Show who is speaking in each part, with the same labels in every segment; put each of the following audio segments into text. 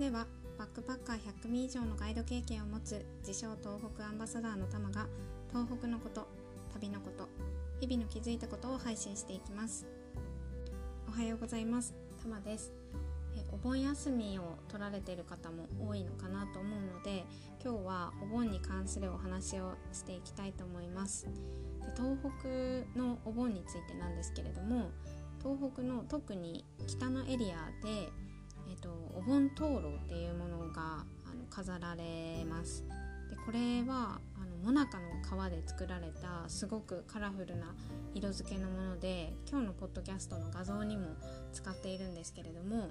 Speaker 1: ではバックパッカー100名以上のガイド経験を持つ自称東北アンバサダーのタマが東北のこと旅のこと日々の気づいたことを配信していきます。おはようございます。タマです。えお盆休みを取られている方も多いのかなと思うので今日はお盆に関するお話をしていきたいと思います。で東北のお盆についてなんですけれども東北の特に北のエリアで、えーと、お盆灯籠っていうものがあの飾られます。でこれはあのもなかの皮で作られたすごくカラフルな色付けのもので今日のポッドキャストの画像にも使っているんですけれども、うん、あの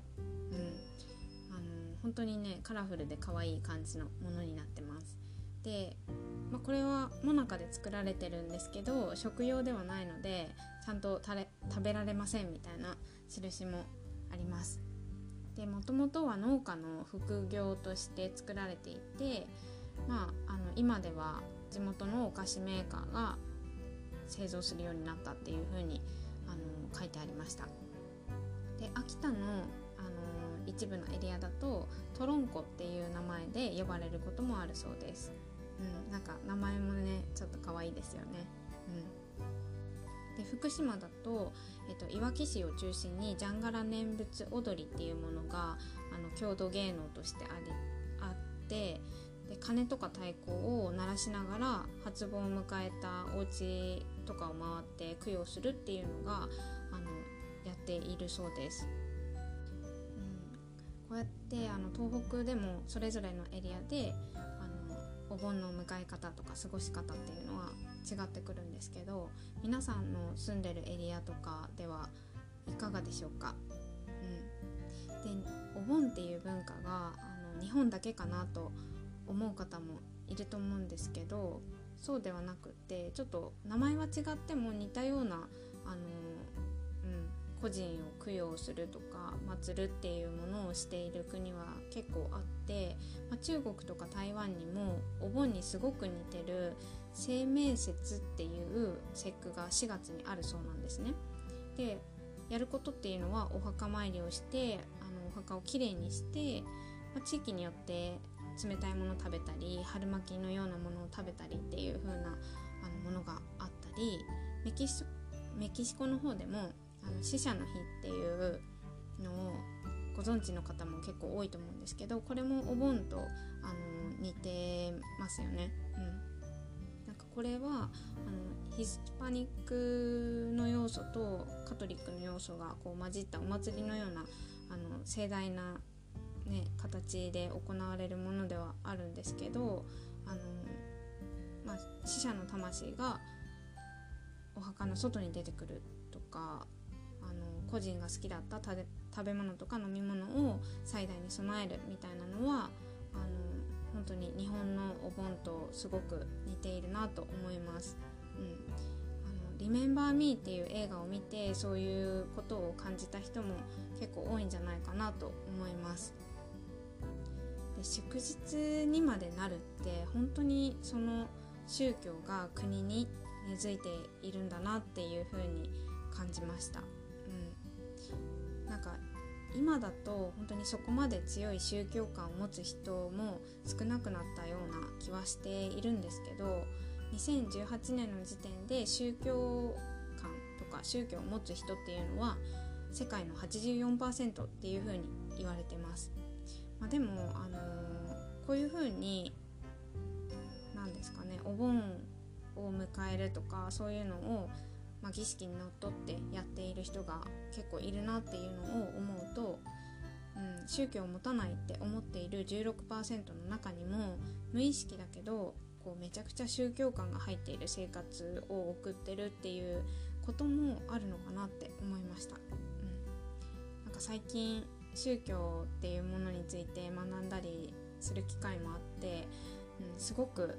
Speaker 1: 本当にねカラフルで可愛い感じのものになってます。で、まあ、これはもなかで作られてるんですけど食用ではないのでちゃんと食べられませんみたいな印もあります。でもともとは農家の副業として作られていて、まあ、あの今では地元のお菓子メーカーが製造するようになったっていうふうにあの書いてありました。で秋田のあの一部のエリアだとトロンコっていう名前で呼ばれることもあるそうです。うん、なんか名前もねちょっと可愛いですよね。うん、で福島だと、えっと、いわき市を中心にジャンガラ念仏踊りっていうものがあの郷土芸能としてありあってで鐘とか太鼓を鳴らしながら初盆を迎えたお家とかを回って供養するっていうのがあのやっているそうです。うん、こうやってあの東北でもそれぞれのエリアであのお盆の迎え方とか過ごし方っていうのは違ってくるんですけど皆さんの住んでるエリアとかではいかがでしょうか、うん、でお盆っていう文化があの日本だけかなと思う方もいると思うんですけどそうではなくってちょっと名前は違っても似たようなあの個人を供養するとか祀るっていうものをしている国は結構あって、まあ、中国とか台湾にもお盆にすごく似てる清明節っていう節句が4月にあるそうなんですね。でやることっていうのはお墓参りをしてあのお墓をきれいにして、まあ、地域によって冷たいものを食べたり春巻きのようなものを食べたりっていう風なあのものがあったりメキシメキシコの方でもあの死者の日っていうのをご存知の方も結構多いと思うんですけどこれもお盆とあの似てますよね。うん、なんかこれはあのヒスパニックの要素とカトリックの要素がこう混じったお祭りのようなあの盛大な、ね、形で行われるものではあるんですけどあの、まあ、死者の魂がお墓の外に出てくるとか個人が好きだった食べ物とか飲み物を最大に備えるみたいなのはあの本当に日本のお盆とすごく似ているなと思います。うん、あのリメンバー・ミーっていう映画を見てそういうことを感じた人も結構多いんじゃないかなと思います。で祝日にまでなるって本当にその宗教が国に根付いているんだなっていうふうに感じました。なんか今だと本当にそこまで強い宗教観を持つ人も少なくなったような気はしているんですけど2018年の時点で宗教観とか宗教を持つ人っていうのは世界の84%っていう風に言われてます。まあ、でも、あのー、こういう風に何ですかねお盆を迎えるとかそういうのをまあ、儀式にのっとってやっている人が結構いるなっていうのを思うと、うん、宗教を持たないって思っている16%の中にも無意識だけどこうめちゃくちゃ宗教感が入っている生活を送ってるっていうこともあるのかなって思いました。うん、なんか最近宗教っていうものについて学んだりする機会もあって、うん、すごく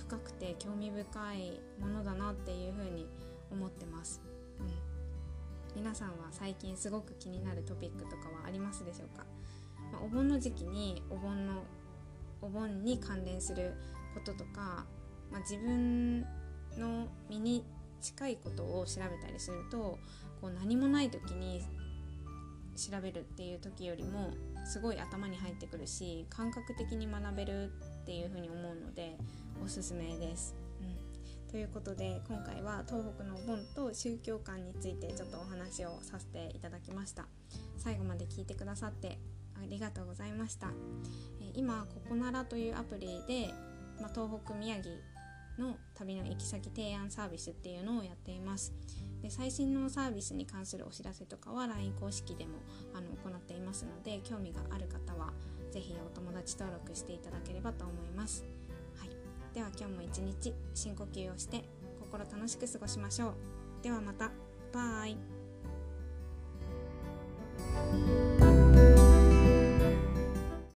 Speaker 1: 深くて興味深いものだなっていうふうに思ってます、うん、皆さんは最近すごく気になるトピックとかはありますでしょうか、まあ、お盆の時期にお盆のお盆に関連することとか、まあ、自分の身に近いことを調べたりするとこう何もない時に調べるっていう時よりもすごい頭に入ってくるし感覚的に学べるっていうふうに思うのでおすすめです。うん、ということで今回は東北のお盆と宗教観についてちょっとお話をさせていただきました。最後まで聞いてくださってありがとうございました。え今ここならというアプリで、まあ、東北宮城の旅の行き先提案サービスっていうのをやっています。で最新のサービスに関するお知らせとかは LINE 公式でもあの行っていますので興味がある方は是非お友達登録していただければと思います、はい、では今日も一日深呼吸をして心楽しく過ごしましょう。ではまた。バイ。